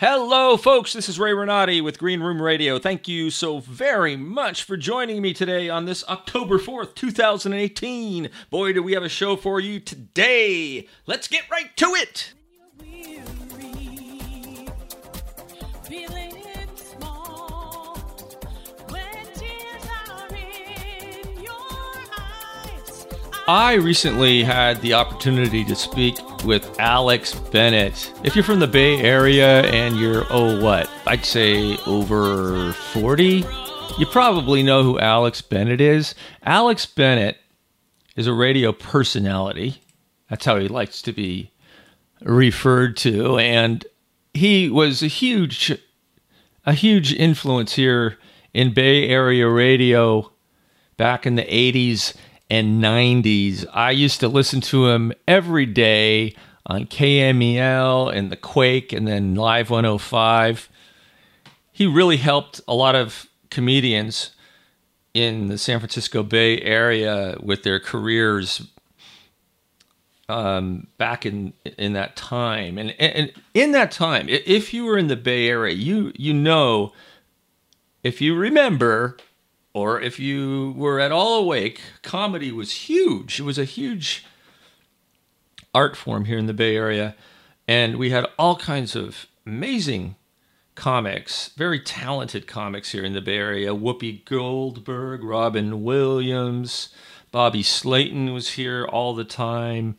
Hello, folks. This is Ray Renati with Green Room Radio. Thank you so very much for joining me today on this October 4th, 2018. Boy, do we have a show for you today. Let's get right to it. I recently had the opportunity to speak with Alex Bennett. If you're from the Bay Area and you're, oh, what, I'd say over 40, you probably know who Alex Bennett is. Alex Bennett is a radio personality. That's how he likes to be referred to. And he was a huge, a huge influence here in Bay Area radio back in the 80s and 90s. I used to listen to him every day on KMEL and the Quake and then Live 105. He really helped a lot of comedians in the San Francisco Bay Area with their careers um, back in in that time. And, and in that time, if you were in the Bay Area, you you know, if you remember or if you were at all awake, comedy was huge. It was a huge art form here in the Bay Area. And we had all kinds of amazing comics, very talented comics here in the Bay Area. Whoopi Goldberg, Robin Williams, Bobby Slayton was here all the time.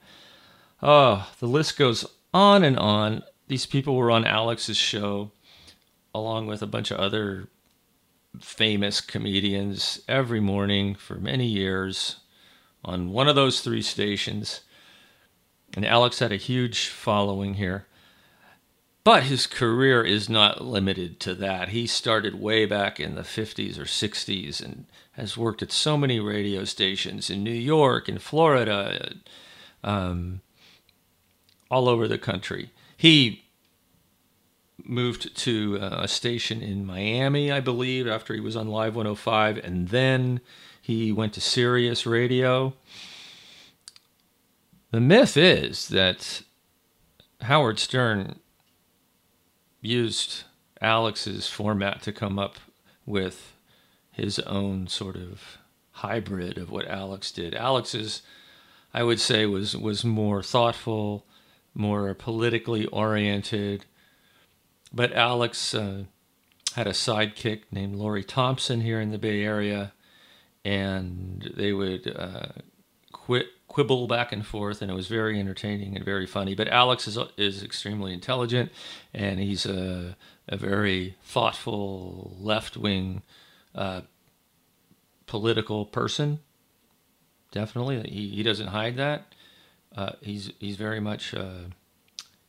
Oh, the list goes on and on. These people were on Alex's show, along with a bunch of other famous comedians every morning for many years on one of those three stations. And Alex had a huge following here. But his career is not limited to that. He started way back in the 50s or 60s and has worked at so many radio stations in New York and Florida, um, all over the country. He moved to uh, a station in Miami, I believe, after he was on Live 105, and then he went to Sirius Radio. The myth is that Howard Stern used Alex's format to come up with his own sort of hybrid of what Alex did. Alex's, I would say, was was more thoughtful, more politically oriented, but Alex uh, had a sidekick named Lori Thompson here in the Bay Area, and they would uh, quit, quibble back and forth, and it was very entertaining and very funny. But Alex is is extremely intelligent, and he's a a very thoughtful left wing uh, political person. Definitely, he, he doesn't hide that. Uh, he's he's very much uh,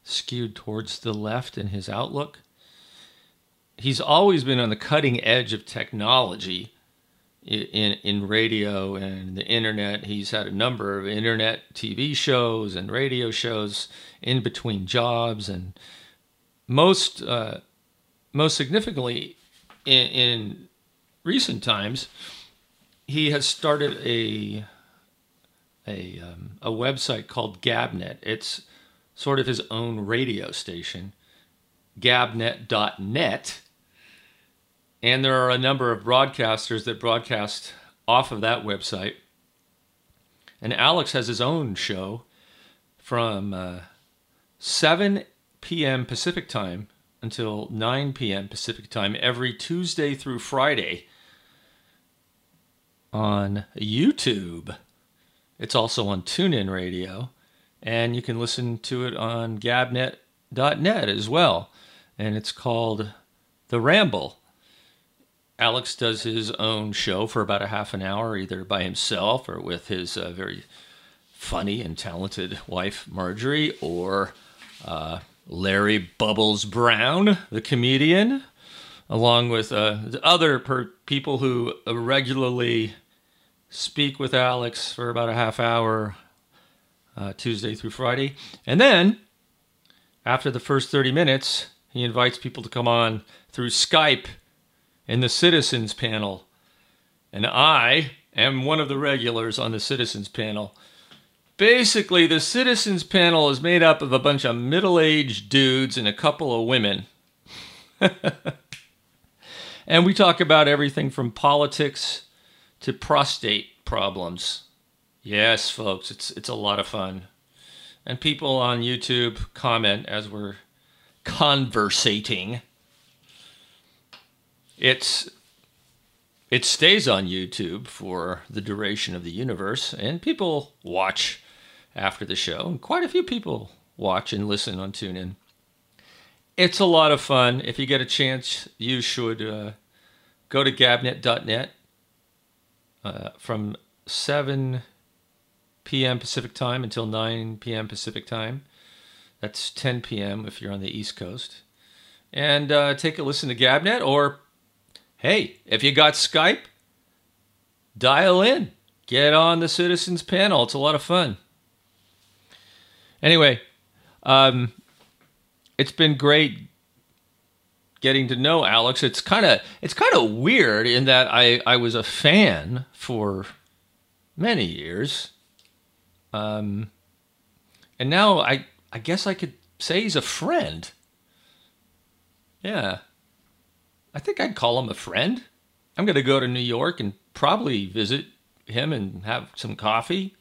skewed towards the left in his outlook. He's always been on the cutting edge of technology in in radio and the internet. He's had a number of internet TV shows and radio shows in between jobs, and most uh, most significantly in, in recent times, he has started a a um, a website called Gabnet. It's sort of his own radio station, gabnet.net. And there are a number of broadcasters that broadcast off of that website. And Alex has his own show from uh, 7 p.m. Pacific time until 9 p.m. Pacific time every Tuesday through Friday on YouTube. It's also on TuneIn Radio and you can listen to it on gabnet.net as well. And it's called The Ramble. Alex does his own show for about a half an hour, either by himself or with his uh, very funny and talented wife, Marjorie, or uh, Larry Bubbles Brown, the comedian, along with uh, other per- people who regularly speak with Alex for about a half hour uh, Tuesday through Friday. And then, after the first 30 minutes, he invites people to come on through Skype in the Citizens panel. And I am one of the regulars on the Citizens panel. Basically, the Citizens panel is made up of a bunch of middle aged dudes and a couple of women. and we talk about everything from politics to prostate problems. Yes, folks, it's it's a lot of fun. And people on YouTube comment as we're conversating. It's it stays on YouTube for the duration of the universe, and people watch after the show. And quite a few people watch and listen on TuneIn. It's a lot of fun. If you get a chance, you should uh, go to gabnet.net uh, from 7 p.m. Pacific time until 9 p.m. Pacific time. That's 10 p.m. if you're on the East Coast. And uh, take a listen to Gabnet, or hey, if you got Skype, dial in. Get on the Citizens panel. It's a lot of fun. Anyway, um, it's been great getting to know Alex. It's kind of it's kind of weird in that I I was a fan for many years, um, and now I I guess I could say he's a friend. Yeah, I think I'd call him a friend. I'm going to go to New York and probably visit him and have some coffee.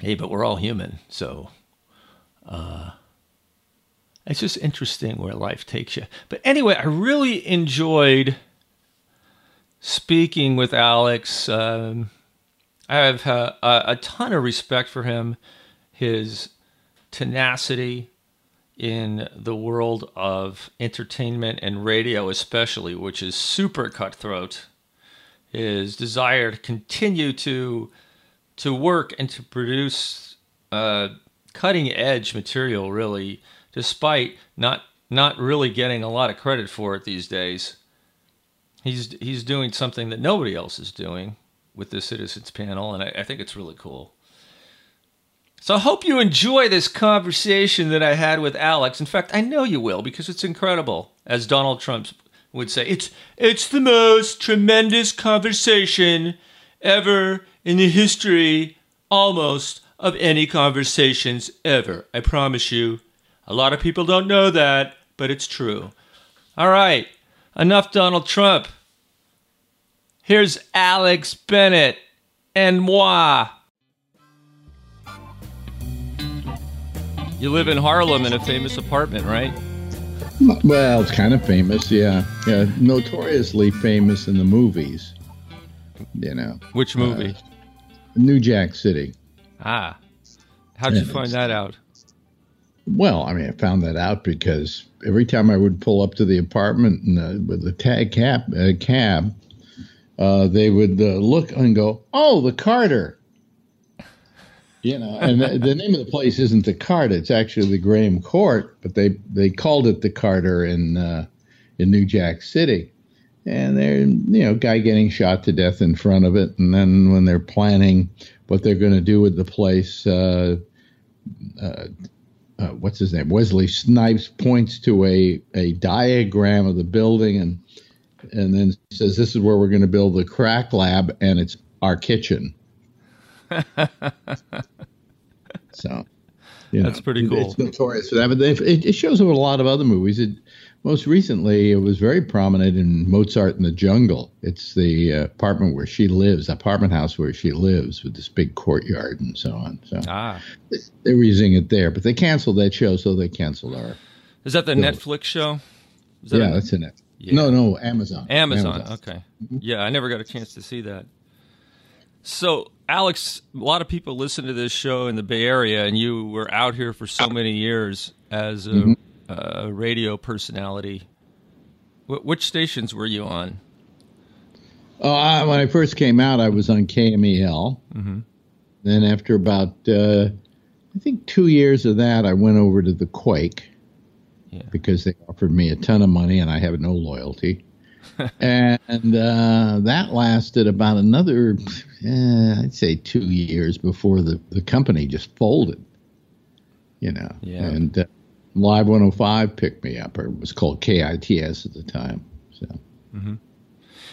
Hey, but we're all human, so uh, it's just interesting where life takes you. But anyway, I really enjoyed speaking with Alex. Um, I have uh, a ton of respect for him, his tenacity in the world of entertainment and radio, especially, which is super cutthroat. His desire to continue to to work and to produce uh, cutting edge material, really, despite not not really getting a lot of credit for it these days. He's he's doing something that nobody else is doing with the Citizens Panel, and I, I think it's really cool. So I hope you enjoy this conversation that I had with Alex. In fact, I know you will because it's incredible. As Donald Trump would say, it's it's the most tremendous conversation ever in the history almost of any conversations ever. I promise you. A lot of people don't know that, but it's true. All right, enough Donald Trump. Here's Alex Bennett and moi. You live in Harlem in a famous apartment, right? Well, it's kind of famous, yeah. Yeah, notoriously famous in the movies. You know. Which movie? Uh, New Jack City. Ah. How'd you find that out? Well, I mean, I found that out because every time I would pull up to the apartment and, uh, with a tag cab, uh, cab uh, they would uh, look and go, "Oh, the Carter." You know, and the, the, name of the place isn't the Carter; it's actually the Graham Court, but they they called it the Carter in uh, in New Jack City. And they're you know, guy getting shot to death in front of it, and then when they're planning what they're going to do with the place, uh, uh, what's his name? Wesley Snipes points to a a diagram of the building and and then says, "This is where we're going to build the crack lab, and it's our kitchen." so, you know, that's pretty cool. It's notorious for that, but it, it shows up in a lot of other movies. It, most recently, it was very prominent in Mozart in the Jungle. It's the uh, apartment where she lives, apartment house where she lives, with this big courtyard and so on. So ah. they, were using it there, but they canceled that show, so they canceled our. Is that the Netflix show? That yeah, a, that's in it. Yeah. No, no, Amazon. Amazon. Amazon. Okay. Mm-hmm. Yeah, I never got a chance to see that. So, Alex, a lot of people listen to this show in the Bay Area, and you were out here for so many years as a, mm-hmm. radio personality. Wh- which stations were you on? Oh, I, when I first came out, I was on KMEL. Mm-hmm. Then, after about, uh, I think, two years of that, I went over to the Quake yeah. because they offered me a ton of money and I have no loyalty. and uh, that lasted about another, eh, I'd say, two years before the, the company just folded. You know, yeah. and uh, Live 105 picked me up, or it was called KITS at the time. So. Mm-hmm.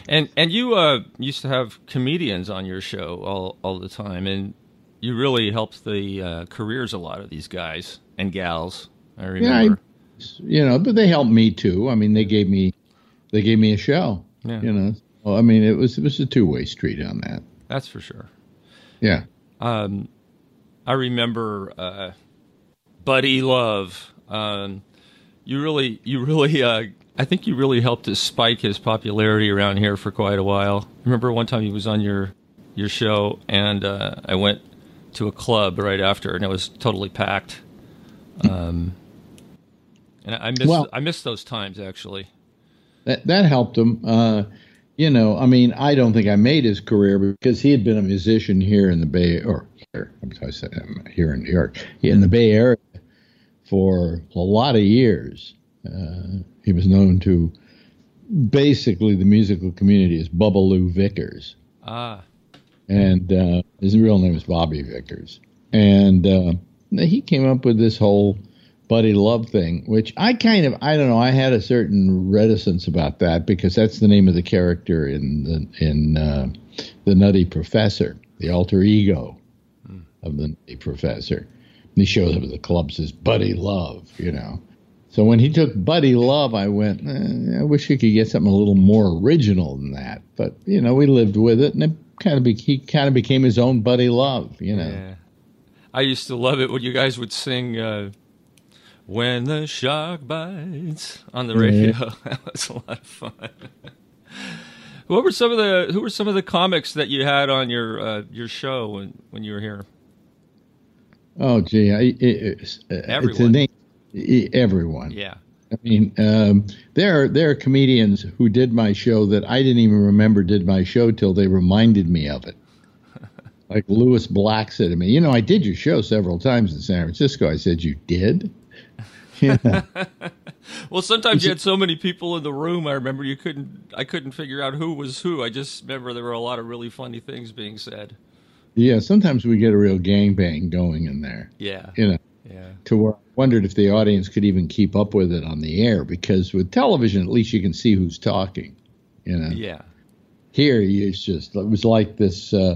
And and you uh, used to have comedians on your show all all the time, and you really helped the uh, careers a lot of these guys and gals. I remember. Yeah, you know, but they helped me too. I mean, they gave me they gave me a show. Yeah. You know, well, I mean, it was it was a two way street on that. That's for sure. Yeah. Um, I remember uh, Buddy Love. Um, you really, you really, uh, I think you really helped to spike his popularity around here for quite a while. Remember one time he was on your your show, and uh, I went to a club right after, and it was totally packed. Um, and I miss Well- I miss those times actually. That that helped him. Uh, you know, I mean, I don't think I made his career because he had been a musician here in the Bay or here. I'm sorry, I said, um, here in New York, in the Bay Area for a lot of years. Uh, he was known to basically the musical community as Bubba Lou Vickers. Ah, and uh, his real name is Bobby Vickers. And uh, he came up with this whole buddy love thing, which I kind of I don't know. I had a certain reticence about that because that's the name of the character in the in uh, the Nutty Professor, the alter ego of the Nutty Professor. And he shows up at the club says Buddy Love, you know. So when he took Buddy Love, I went, eh, I wish he could get something a little more original than that. But you know, we lived with it, and it kind of be, he kind of became his own Buddy Love, you know. yeah. I used to love it when you guys would sing uh, "When the Shark Bites" on the radio. that was a lot of fun. what were some of the who were some of the comics that you had on your uh, your show when when you were here? Oh, gee, I, it, it's, uh, Everyone. name. Everyone. Yeah, I mean, um, there are there are comedians who did my show that I didn't even remember did my show till they reminded me of it. Like Lewis Black said to me, "You know, I did your show several times in San Francisco." I said, "You did?" Yeah. Well, sometimes you had so many people in the room. I remember you couldn't. I couldn't figure out who was who. I just remember there were a lot of really funny things being said. yeah. Sometimes we get a real gangbang going in there. Yeah, You know. yeah, to where I wondered if the audience could even keep up with it on the air because with television at least you can see who's talking you know yeah. here it's just it was like this uh,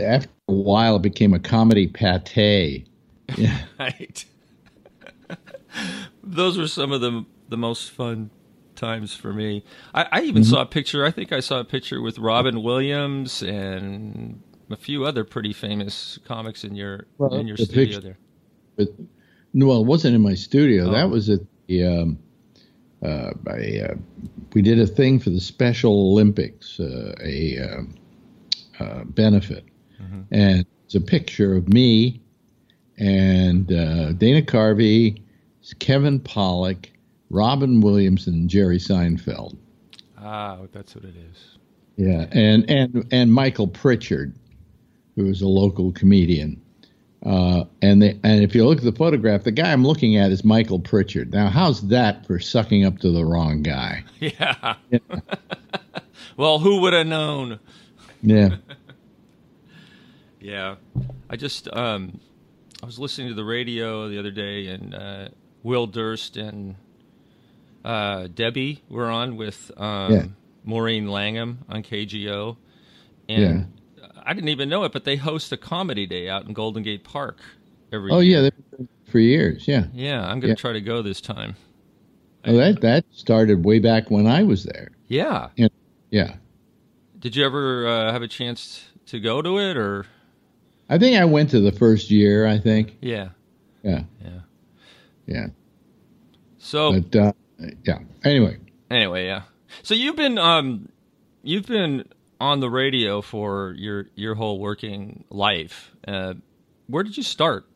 after a while it became a comedy pate yeah Right. Those were some of the the most fun times for me. I, I even Mm-hmm. saw a picture. I think I saw a picture with Robin Williams and a few other pretty famous comics in your Well, in your the studio picture- there. but no well, it wasn't in my studio Oh. that was at the um, uh, I, uh, we did a thing for the Special Olympics uh, a um uh, benefit Mm-hmm. and it's a picture of me and uh, Dana Carvey, Kevin Pollak, Robin Williams, and Jerry Seinfeld. Ah, that's what it is. Yeah, and and and Michael Pritchard, who is a local comedian. Uh, and they, and if you look at the photograph, the guy I'm looking at is Michael Pritchard. Now, how's that for sucking up to the wrong guy? Yeah. well, who would have known? Yeah, Yeah, I just um, I was listening to the radio the other day, and uh, Will Durst and uh, Debbie were on with um, Yeah. Maureen Langan on KGO, and I didn't even know it, but they host a comedy day out in Golden Gate Park every. Oh year. yeah, they've been doing it for years. Yeah. yeah. I'm gonna Yeah. try to go this time. Oh, that that started way back when I was there. Yeah. Yeah. Did you ever uh, have a chance to go to it, or I think I went to the first year. I think. yeah, Yeah. yeah? Yeah. So But uh, yeah. Anyway. Anyway, yeah. So you've been um you've been on the radio for your your whole working life. Uh, where did you start?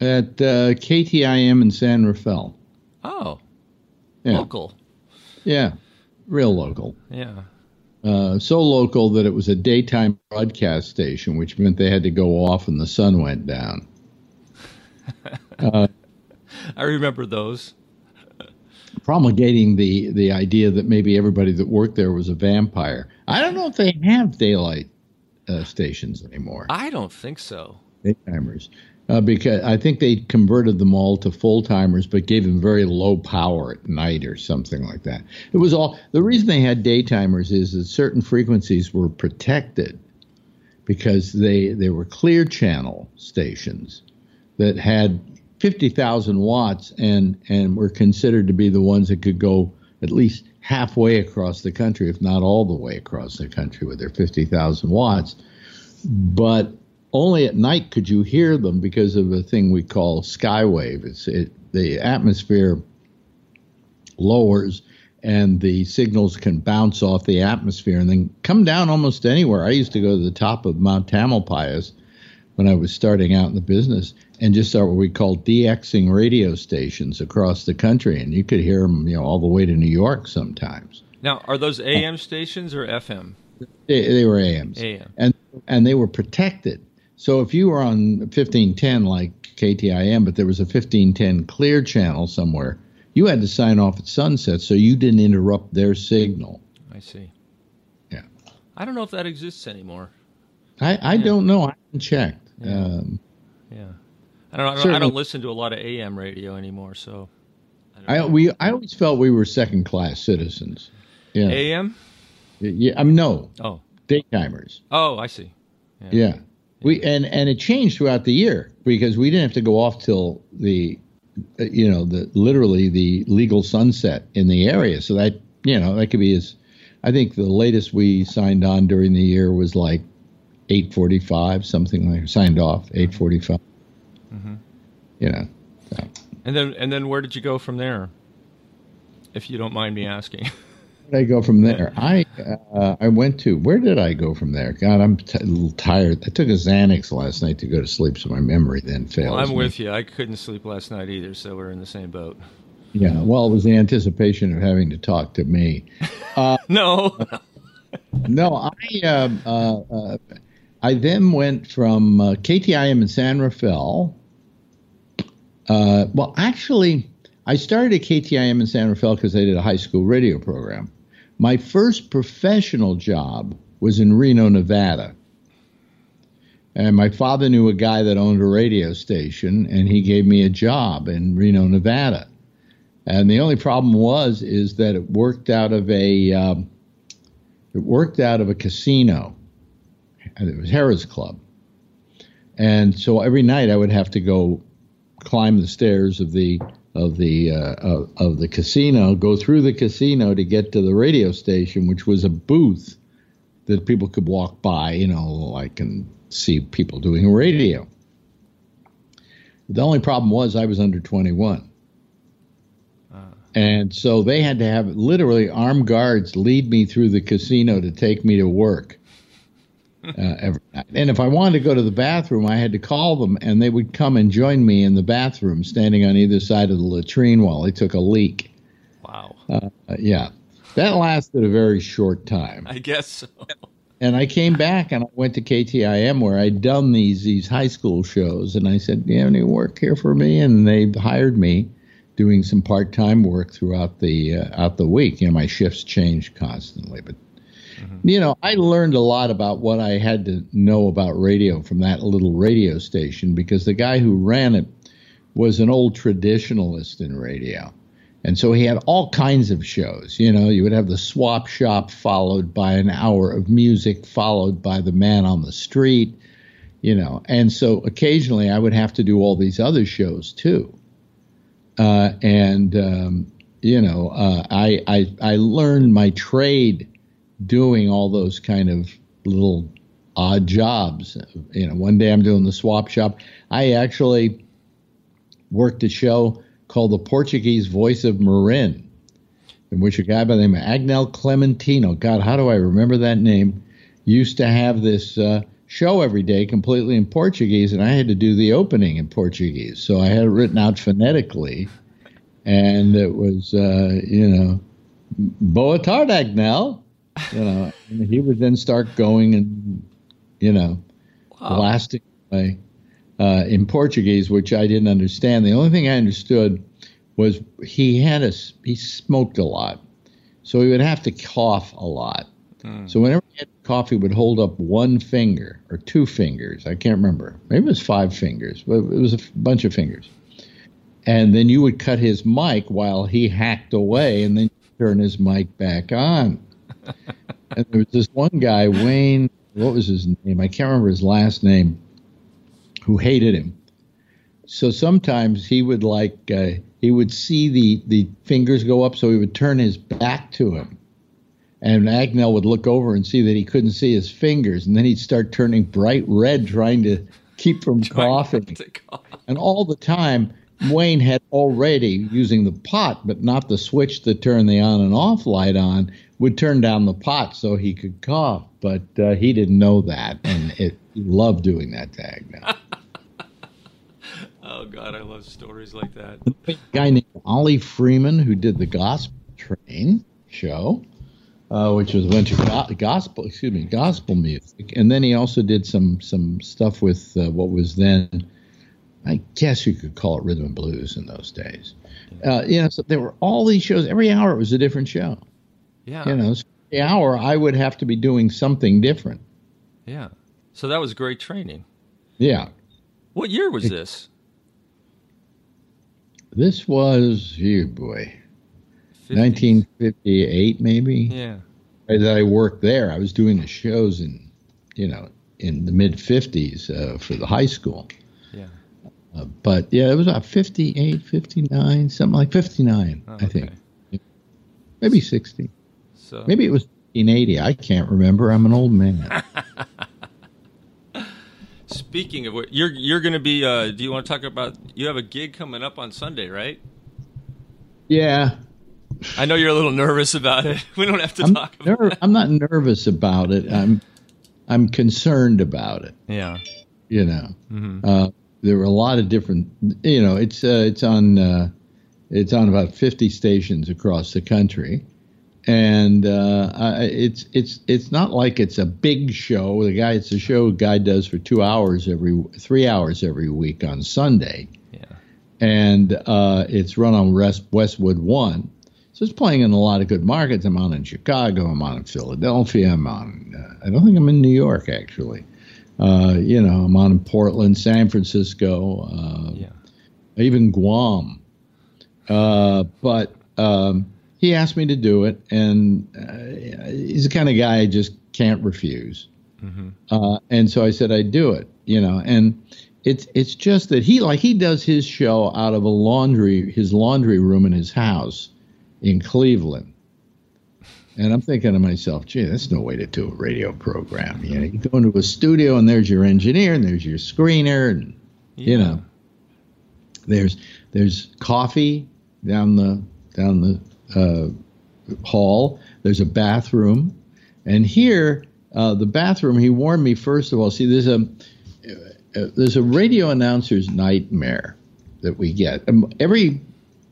At uh, KTIM in San Rafael. Oh, Yeah. local. Yeah. Real local. Yeah. Uh, so local that it was a daytime broadcast station, which meant they had to go off when the sun went down. I remember those. Promulgating the the idea that maybe everybody that worked there was a vampire. I don't know if they have daylight uh, stations anymore. I don't think so. daytimers uh, because I think they converted them all to full timers, but gave them very low power at night or something like that. It was all the reason they had daytimers is that certain frequencies were protected because they they were clear channel stations that had 50,000 watts and, and were considered to be the ones that could go at least halfway across the country, if not all the way across the country with their 50,000 watts. But only at night could you hear them because of a thing we call skywave. It's it, the atmosphere lowers and the signals can bounce off the atmosphere and then come down almost anywhere. I used to go to the top of Mount Tamalpais when I was starting out in the business and just start what we call DXing radio stations across the country, and you could hear them, you know, all the way to New York sometimes. Now, are those AM stations or FM? They, they were AMs, AM, and and they were protected. So if you were on 1510 like KTIM, but there was a 1510 clear channel somewhere, you had to sign off at sunset so you didn't interrupt their signal. I see. Yeah. I don't know if that exists anymore. I, I Yeah. don't know. I haven't checked. Yeah. Um, Yeah. I don't. I don't, I don't listen to a lot of AM radio anymore. So. don't I we I always felt we were second class citizens. Yeah. AM. Yeah. I mean, no Oh. daytimers. Oh, I see. Yeah. We and and it changed throughout the year because we didn't have to go off till the uh, you know the literally the legal sunset in the area. So that you know that could be as I think the latest we signed on during the year was like 8:45 something like signed off 8:45. Mhm. You know. And then and then where did you go from there? If you don't mind me asking. Where did I go from there? I uh, I went to where did I go from there? God, I'm t- a little tired. I took a Xanax last night to go to sleep, so my memory then fails. well, I'm me. with you. I couldn't sleep last night either, so we're in the same boat. Yeah, well, it was the anticipation of having to talk to me. No. No, I um, uh, uh, I then went from uh, KTIM in San Rafael. Uh, well, actually, I started at KTIM in San Rafael because I did a high school radio program. My first professional job was in Reno, Nevada. And my father knew a guy that owned a radio station, and he gave me a job in Reno, Nevada. And the only problem was is that it worked out of a um, it worked out of a casino. And It was Harrah's Club. And so every night I would have to go climb the stairs of the of the uh, of, of the casino, go through the casino to get to the radio station, which was a booth that people could walk by, you know, like and see people doing radio. The only problem was I was under 21. And so they had to have literally armed guards lead me through the casino to take me to work every night. And if I wanted to go to the bathroom, I had to call them, and they would come and join me in the bathroom, standing on either side of the latrine while they took a leak. wow. Uh, yeah, that lasted a very short time. I guess so. And I came back and I went to KTIM where I'd done these these high school shows, and I said, "Do you have any work here for me?" And they hired me, doing some part time work throughout the uh, out the week. You know, my shifts changed constantly, but you know, I learned a lot about what I had to know about radio from that little radio station because the guy who ran it was an old traditionalist in radio. And so he had all kinds of shows. You know, you would have the swap shop followed by an hour of music, followed by the man on the street, you know. And so occasionally I would have to do all these other shows too. Uh, and, um, you know, uh, I, I, I learned my trade doing all those kind of little odd jobs. You know, one day I'm doing the swap shop. I actually worked a show called The Portuguese Voice of Marin, in which a guy by the name of Agnel Clementino, God, how do I remember that name, used to have this uh, show every day completely in Portuguese, and I had to do the opening in Portuguese. So I had it written out phonetically, and it was, uh, you know, Boa tarde, Agnel. You know, and he would then start going and, you know, Wow. blasting away uh, in Portuguese, which I didn't understand. The only thing I understood was he had a he smoked a lot, so he would have to cough a lot. Hmm. So whenever he had cough, he would hold up one finger or two fingers. I can't remember. Maybe it was five fingers, but it was a f- bunch of fingers. And then you would cut his mic while he hacked away, and then turn his mic back on. And there was this one guy, Wayne. What was his name? I can't remember his last name. Who hated him? so sometimes he would like uh, he would see the the fingers go up, so he would turn his back to him, and Agnell would look over and see that he couldn't see his fingers, and then he'd start turning bright red, trying to keep from coughing. Cough. And all the time, Wayne had already using the pot, but not the switch to turn the on and off light on, would turn down the pot so he could cough. But uh, he didn't know that, and it, he loved doing that tag Agnell. oh God, I love stories like that. A guy named Ollie Freeman who did the Gospel Train show. Uh, which was a bunch of go- gospel, excuse me, gospel music, and then he also did some some stuff with uh, what was then I guess you could call it rhythm and blues in those days. Uh, you know, so there were all these shows. Every hour it was a different show. Yeah. You know, so every hour I would have to be doing something different. Yeah. So that was great training. Yeah. What year was this? This was, you boy, 50s. 1958 maybe. Yeah. That I worked there. I was doing the shows in, you know, in the mid 50s uh, for the high school. Uh, but yeah, it was about 58, 59, something like 59, oh, okay. I think. Maybe 60. So Maybe it was 1980. I can't remember. I'm an old man. Speaking of what, you're you're going to be. Uh, do you want to talk about? You have a gig coming up on Sunday, right? Yeah. I know you're a little nervous about it. We don't have to I'm talk about ner- it. I'm not nervous about it. I'm I'm concerned about it. Yeah. You know. Mm-hmm. Uh, there were a lot of different. You know, it's uh, it's on uh, it's on about 50 stations across the country, and uh, it's it's it's not like it's a big show. The guy, it's a show guy does for two hours every three hours every week on Sunday. Yeah, and uh, it's run on West, Westwood One. So it's playing in a lot of good markets. I'm on in Chicago. I'm on in Philadelphia. I'm on. Uh, I don't think I'm in New York actually. Uh, you know, I'm on in Portland, San Francisco, uh, yeah. even Guam. Uh, but um, he asked me to do it, and uh, he's the kind of guy I just can't refuse. Mm-hmm. Uh, and so I said I'd do it, you know, and it's it's just that he like he does his show out of a laundry his laundry room in his house in Cleveland and I'm thinking to myself, gee, that's no way to do a radio program. You know, you go into a studio and there's your engineer and there's your screener and yeah. you know, there's there's coffee down the down the uh, hall. There's a bathroom, and here uh, the bathroom. He warned me first of all. See, there's a uh, there's a radio announcer's nightmare that we get. Um, every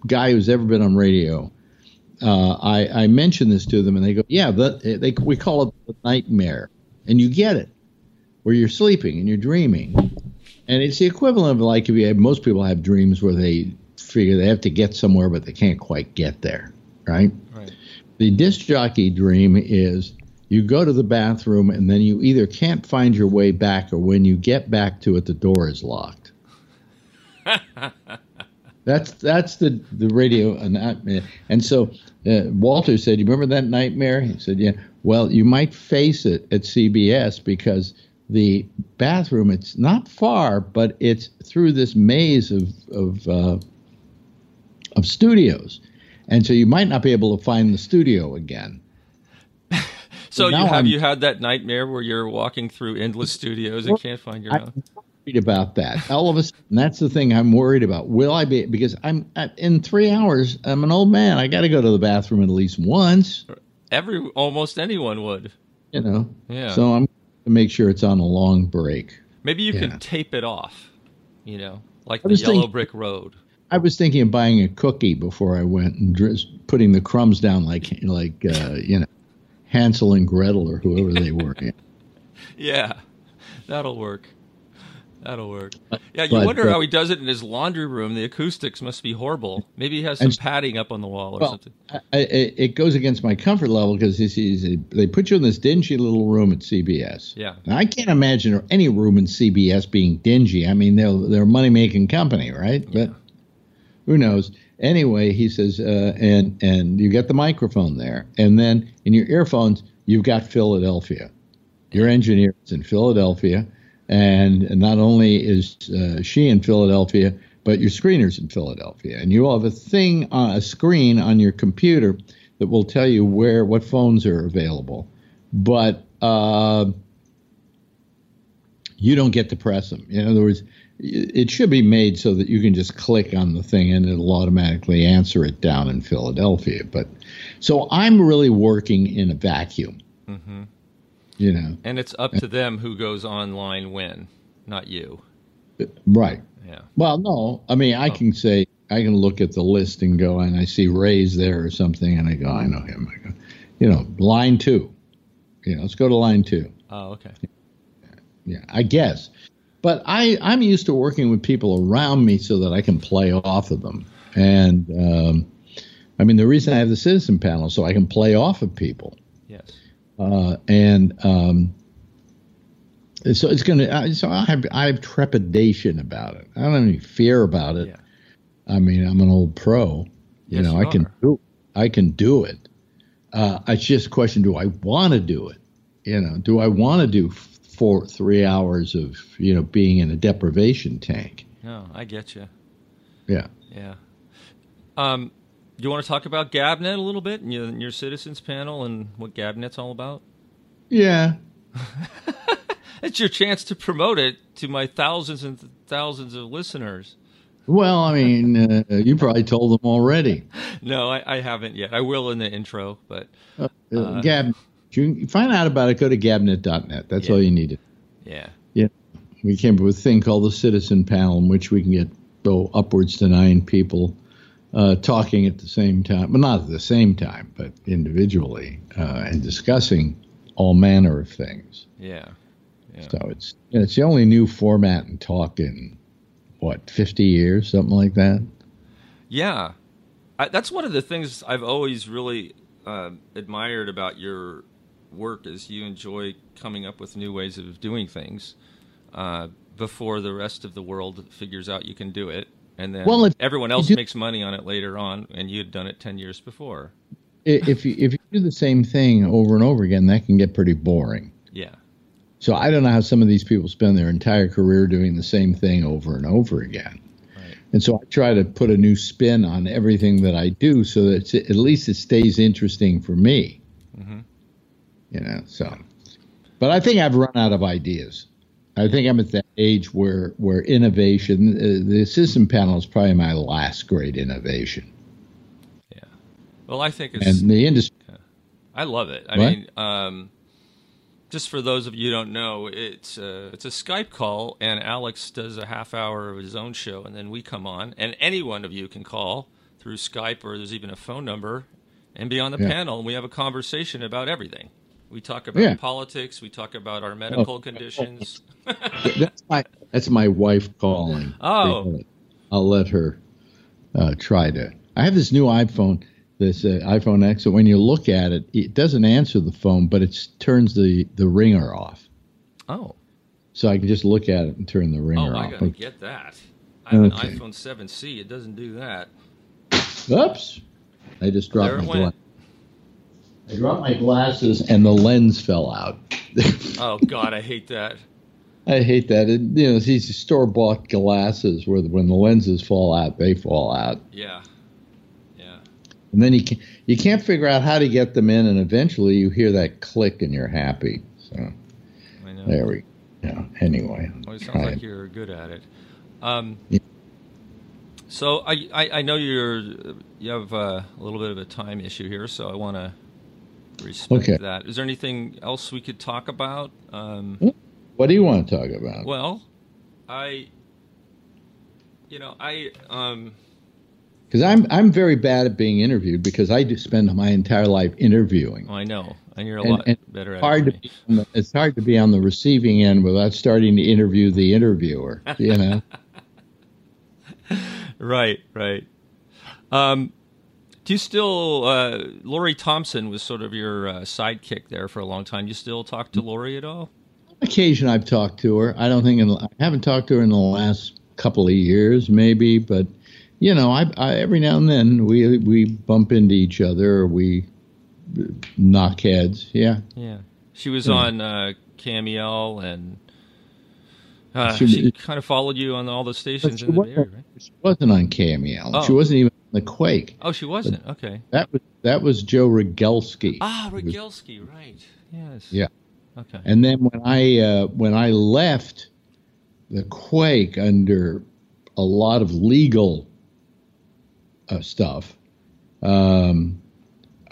guy who's ever been on radio uh, I, I mention this to them, and they go, "Yeah, the, they, we call it the nightmare," and you get it, where you're sleeping and you're dreaming, and it's the equivalent of like if you have most people have dreams where they figure they have to get somewhere but they can't quite get there, right? Right. The disc jockey dream is you go to the bathroom and then you either can't find your way back or when you get back to it the door is locked. That's that's the the radio nightmare. And so uh, Walter said, "You remember that nightmare?" He said, "Yeah." Well, you might face it at CBS because the bathroom it's not far, but it's through this maze of of uh, of studios, and so you might not be able to find the studio again. so you have I'm, you had that nightmare where you're walking through endless studios and can't find your own? worried about that. All of a sudden, that's the thing I'm worried about. Will I be? Because I'm in three hours. I'm an old man. I got to go to the bathroom at least once. Every almost anyone would. You know. Yeah. So I'm going to make sure it's on a long break. Maybe you yeah. can tape it off. You know, like the yellow thinking, brick road. I was thinking of buying a cookie before I went and putting the crumbs down like like uh, you know Hansel and Gretel or whoever they were. yeah, that'll work. That'll work. Yeah, you but, wonder how he does it in his laundry room. The acoustics must be horrible. Maybe he has some padding up on the wall or well, something. I, I, it goes against my comfort level because they put you in this dingy little room at CBS. Yeah. Now, I can't imagine any room in CBS being dingy. I mean, they're they're a money making company, right? Yeah. But who knows? Anyway, he says, uh, and and you get the microphone there, and then in your earphones you've got Philadelphia. Your engineer is in Philadelphia and not only is uh, she in Philadelphia, but your screener's in Philadelphia, and you have a thing on a screen on your computer that will tell you where what phones are available, but uh, you don't get to press them. In other words, it should be made so that you can just click on the thing and it'll automatically answer it down in Philadelphia. But so I'm really working in a vacuum. Mm-hmm. You know, and it's up to them who goes online when, not you. Right. Yeah. Well, no. I mean, I oh. can say I can look at the list and go, and I see Ray's there or something, and I go, I know him. I go, you know, line two. You know, let's go to line two. Oh, okay. Yeah, I guess. But I, I'm used to working with people around me so that I can play off of them. And um, I mean, the reason I have the citizen panel so I can play off of people. Yes. Uh, and um, so it's going to. So I have I have trepidation about it. I don't have any fear about it. Yeah. I mean, I'm an old pro. You yes, know, you I can do. I can do it. Uh, it's just a question: Do I want to do it? You know, do I want to do four three hours of you know being in a deprivation tank? No, I get you. Yeah. Yeah. Um, you want to talk about GabNet a little bit and your, your citizens panel and what GabNet's all about? Yeah. it's your chance to promote it to my thousands and thousands of listeners. Well, I mean, uh, you probably told them already. No, I, I, haven't yet. I will in the intro, but uh, uh, Gab, you can find out about it. Go to gabnet.net. That's yeah. all you needed. Yeah. Yeah. We came up with a thing called the Citizen Panel, in which we can get go upwards to nine people uh, talking at the same time. Well, not at the same time, but individually uh, and discussing all manner of things. Yeah. yeah. So it's it's the only new format in talk in what 50 years, something like that. Yeah, I, that's one of the things I've always really uh, admired about your work is you enjoy coming up with new ways of doing things uh, before the rest of the world figures out you can do it, and then well, everyone else do, makes money on it later on, and you had done it ten years before. If you if you do the same thing over and over again, that can get pretty boring. Yeah. So I don't know how some of these people spend their entire career doing the same thing over and over again. Right. And so I try to put a new spin on everything that I do so that at least it stays interesting for me. Mm-hmm. You know, so. But I think I've run out of ideas. I think I'm at that age where where innovation, uh, the citizen panel is probably my last great innovation. Yeah. Well, I think it's. And the industry. I love it. I what? mean, um, just for those of you who don't know, it's a, it's a Skype call, and Alex does a half hour of his own show, and then we come on, and any one of you can call through Skype, or there's even a phone number, and be on the yeah. panel, and we have a conversation about everything. We talk about yeah. politics. We talk about our medical oh. conditions. that's my that's my wife calling. Oh, I'll let her uh, try to. I have this new iPhone this uh, iPhone X. So when you look at it, it doesn't answer the phone, but it turns the the ringer off. Oh. So I can just look at it and turn the ringer off. oh, off. I gotta get that. I have okay. an iPhone 7C. It doesn't do that. Oops! I just dropped my glasses. I dropped my glasses and the lens fell out. oh God, I hate that. I hate that. It, you know, these store bought glasses where when the lenses fall out, they fall out. Yeah yeah. and then you can, you can't figure out how to get them in, and eventually you hear that click and you're happy. So there we go. Anyway, well, it sounds like you're good at it. Um, yeah. So I, I, I know you're you have a little bit of a time issue here, so I want to respect okay. that. Is there anything else we could talk about? Um, what do you want to talk about? Well, I, you know, I um, because I'm I'm very bad at being interviewed because I do spend my entire life interviewing. Oh, I know, and you're a and, lot and better at hard it. To the, it's hard to be on the receiving end without starting to interview the interviewer. You know. right, right. Um, do you still? Uh, Lori Thompson was sort of your uh, sidekick there for a long time. You still talk to Lori at all? Occasion I've talked to her. I don't think in, I haven't talked to her in the last couple of years, maybe, but you know, I, I, every now and then we we bump into each other or we knock heads. Yeah. Yeah. She was yeah. on uh, KMEL and Uh, she, she kind of followed you on all the stations in the Bay Area, right? She wasn't on KMEL. Oh. She wasn't even the Quake. Oh, she wasn't. But okay. That was that was Joe Rogelski. Ah, Rogelski, right? Yes. Yeah. Okay. And then when I uh, when I left the Quake under a lot of legal uh, stuff, um,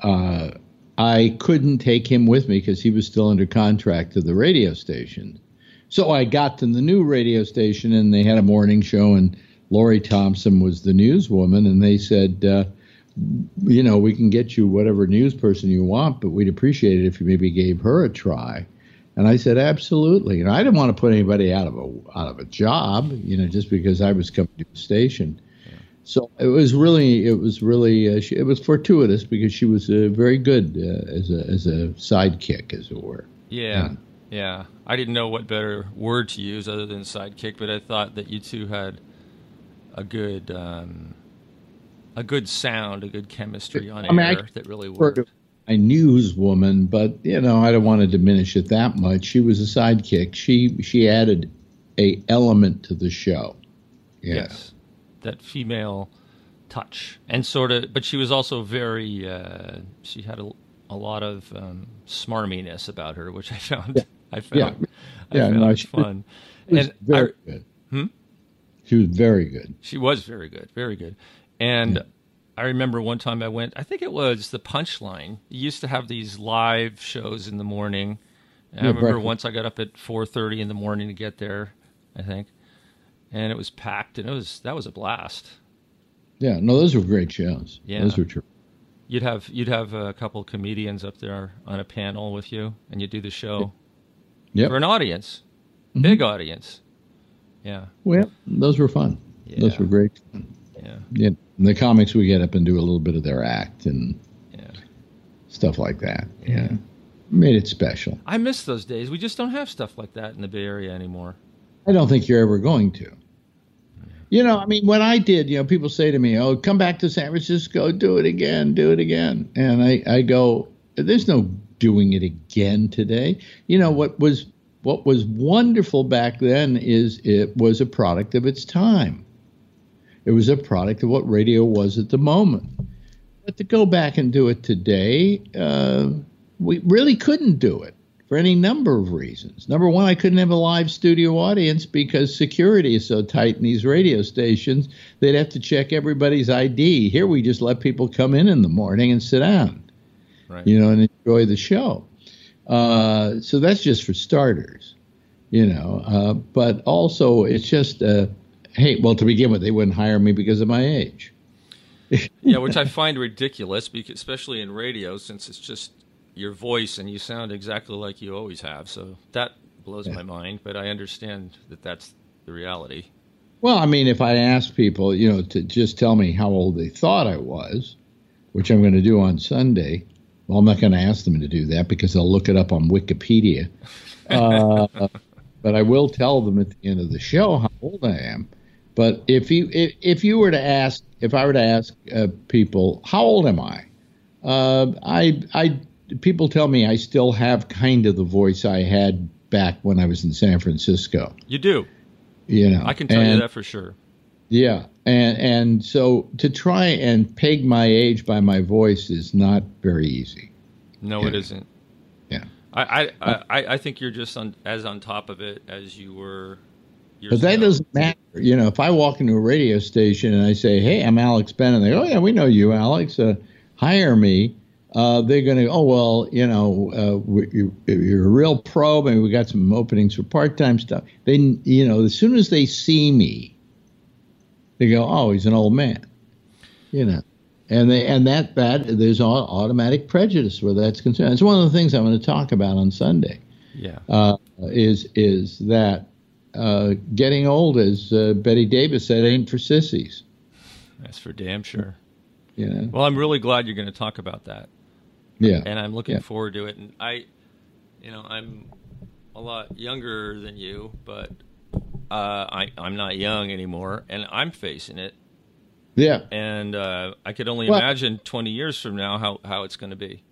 uh, I couldn't take him with me because he was still under contract to the radio station. So I got to the new radio station and they had a morning show and Lori Thompson was the newswoman and they said, uh, you know, we can get you whatever news person you want, but we'd appreciate it if you maybe gave her a try. And I said, absolutely. And I didn't want to put anybody out of a out of a job, you know, just because I was coming to the station. Yeah. So it was really, it was really, uh, she, it was fortuitous because she was uh, very good uh, as a as a sidekick, as it were. Yeah. yeah. Yeah, I didn't know what better word to use other than sidekick, but I thought that you two had a good um, a good sound, a good chemistry on I mean, air I, that really worked. A newswoman, but you know, I don't want to diminish it that much. She was a sidekick. She she added a element to the show. Yeah. Yes, that female touch, and sort of, but she was also very. Uh, she had a, a lot of um, smarminess about her, which I found. Yeah. I found, yeah, I yeah, found no, she, fun. and very I, good. Hmm? She was very good. She was very good, very good. And yeah. I remember one time I went. I think it was the Punchline. You used to have these live shows in the morning. Yeah, I remember breakfast. once I got up at four thirty in the morning to get there. I think, and it was packed, and it was that was a blast. Yeah, no, those were great shows. Yeah, those were true. You'd have you'd have a couple comedians up there on a panel with you, and you'd do the show yep. for an audience, mm-hmm. big audience. Yeah. Well, those were fun. Yeah. Those were great. Yeah. Yeah. the comics we get up and do a little bit of their act and yeah. stuff like that. Yeah. yeah. Made it special. I miss those days. We just don't have stuff like that in the Bay Area anymore. I don't think you're ever going to. You know, I mean, when I did, you know, people say to me, "Oh, come back to San Francisco, do it again, do it again," and I, I go, "There's no doing it again today." You know what was what was wonderful back then is it was a product of its time. It was a product of what radio was at the moment. But to go back and do it today, uh, we really couldn't do it for any number of reasons. Number one, I couldn't have a live studio audience because security is so tight in these radio stations, they'd have to check everybody's ID. Here we just let people come in in the morning and sit down, right. you know, and enjoy the show. Uh, so that's just for starters, you know. Uh, but also, it's just, uh, hey, well, to begin with, they wouldn't hire me because of my age. yeah, which I find ridiculous, because especially in radio, since it's just your voice and you sound exactly like you always have. So that blows yeah. my mind, but I understand that that's the reality. Well, I mean, if I ask people, you know, to just tell me how old they thought I was, which I'm going to do on Sunday, well, I'm not going to ask them to do that because they'll look it up on Wikipedia. Uh, but I will tell them at the end of the show how old I am. But if you if, if you were to ask, if I were to ask uh, people, how old am I? Uh, I I people tell me I still have kind of the voice I had back when I was in San Francisco. You do. You know, I can tell and, you that for sure. Yeah, and and so to try and peg my age by my voice is not very easy. No, yeah. it isn't. Yeah. I, I, I, I think you're just on, as on top of it as you were. Yourself. But that doesn't matter. You know, if I walk into a radio station and I say, "Hey, I'm Alex Bennett," they go, "Oh yeah, we know you, Alex. Uh, hire me." Uh, they're going to, oh well, you know, uh, you, are a real pro. Maybe we got some openings for part-time stuff. Then, you know, as soon as they see me, they go, "Oh, he's an old man," you know, and they and that that there's automatic prejudice where that's concerned. It's one of the things I'm going to talk about on Sunday. Yeah, uh, is is that uh, getting old, as uh, Bette Davis said, ain't for sissies. That's for damn sure. Yeah. Well, I'm really glad you're going to talk about that. Yeah. And I'm looking yeah. forward to it. And I, you know, I'm a lot younger than you, but uh, I, I'm not young anymore, and I'm facing it. Yeah. And uh, I could only well, imagine 20 years from now how, how it's going to be.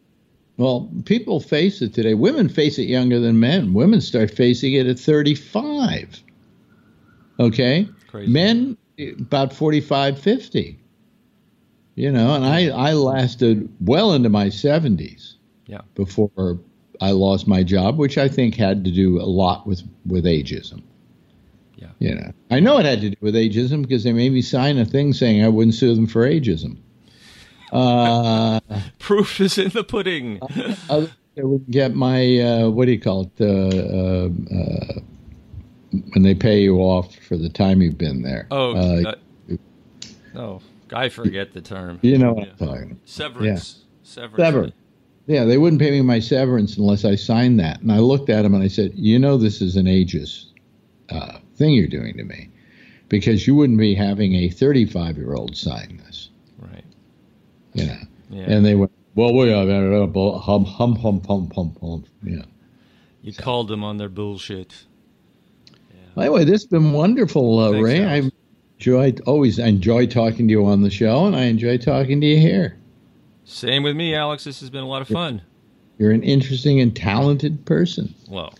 Well, people face it today. Women face it younger than men. Women start facing it at 35. Okay. Crazy. Men about 45, 50. You know, and I, I lasted well into my 70s Yeah. before I lost my job, which I think had to do a lot with, with ageism. Yeah. You know, I know it had to do with ageism because they made me sign a thing saying I wouldn't sue them for ageism. Uh, Proof is in the pudding. they would get my uh, what do you call it? Uh, uh, when they pay you off for the time you've been there. Oh, oh, I forget the term. you know what Yeah. I'm talking about. Severance. Severance. Severance. Yeah, they wouldn't pay me my severance unless I signed that. And I looked at him and I said, "You know, this is an ageist uh, thing you're doing to me, because you wouldn't be having a 35 year old sign this." Right. You know. Yeah. And they went, "Well, we are hum hum hum hum hum hum." Yeah. you called them on their bullshit. Anyway, this has been wonderful, uh, Ray. I Alex. enjoyed always enjoy talking to you on the show, and I enjoy talking to you here. Same with me, Alex. This has been a lot of fun. You're an interesting and talented person. Well,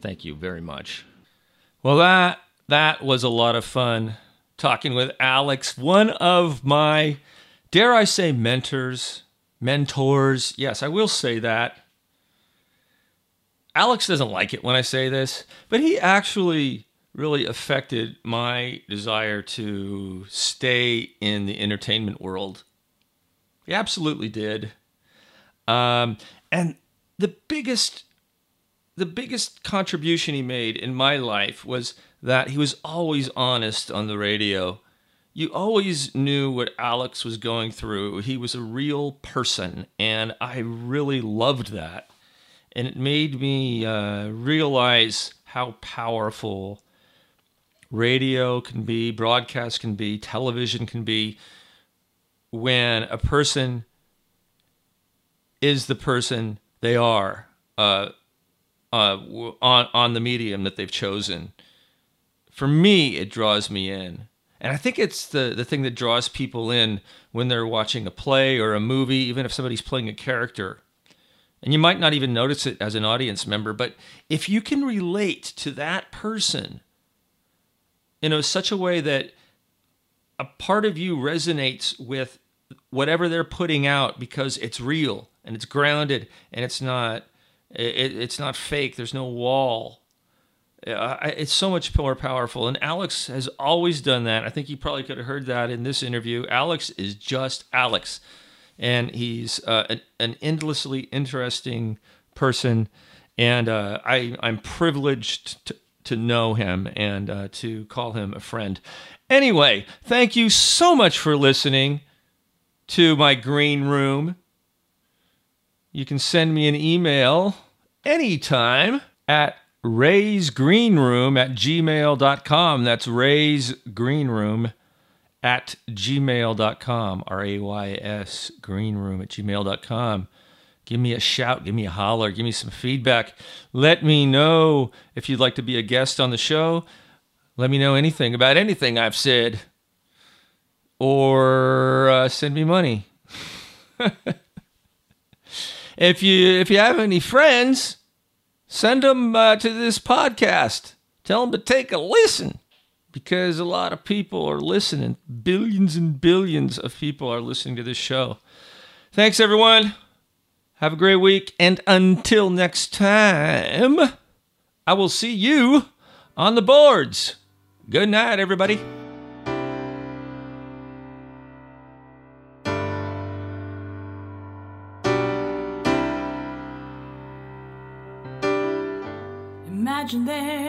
thank you very much. Well, that that was a lot of fun talking with Alex, one of my dare I say mentors, mentors. Yes, I will say that. Alex doesn't like it when I say this, but he actually really affected my desire to stay in the entertainment world. He absolutely did. Um, and the biggest the biggest contribution he made in my life was that he was always honest on the radio. You always knew what Alex was going through. He was a real person, and I really loved that. And it made me uh, realize how powerful radio can be, broadcast can be, television can be when a person is the person they are uh, uh, on on the medium that they've chosen. For me, it draws me in, and I think it's the the thing that draws people in when they're watching a play or a movie, even if somebody's playing a character. And you might not even notice it as an audience member, but if you can relate to that person in a, such a way that a part of you resonates with whatever they're putting out because it's real and it's grounded and it's not it, it's not fake. There's no wall. Uh, it's so much more powerful. And alex has always done that. I think you probably could have heard that in this interview. Alex is just alex. And he's uh, an, an endlessly interesting person. And uh, I, i'm privileged to, to know him and uh, to call him a friend. Anyway thank you so much for listening to my green room. You can send me an email anytime at raysgreenroom at gmail.com. That's raysgreenroom at gmail.com. R A Y S greenroom at gmail.com. Give me a shout, give me a holler, give me some feedback. Let me know if you'd like to be a guest on the show. Let me know anything about anything I've said or uh, send me money. if you if you have any friends, send them uh, to this podcast. Tell them to take a listen because a lot of people are listening. Billions and billions of people are listening to this show. Thanks everyone. Have a great week and until next time, I will see you on the boards. Good night everybody. Imagine there's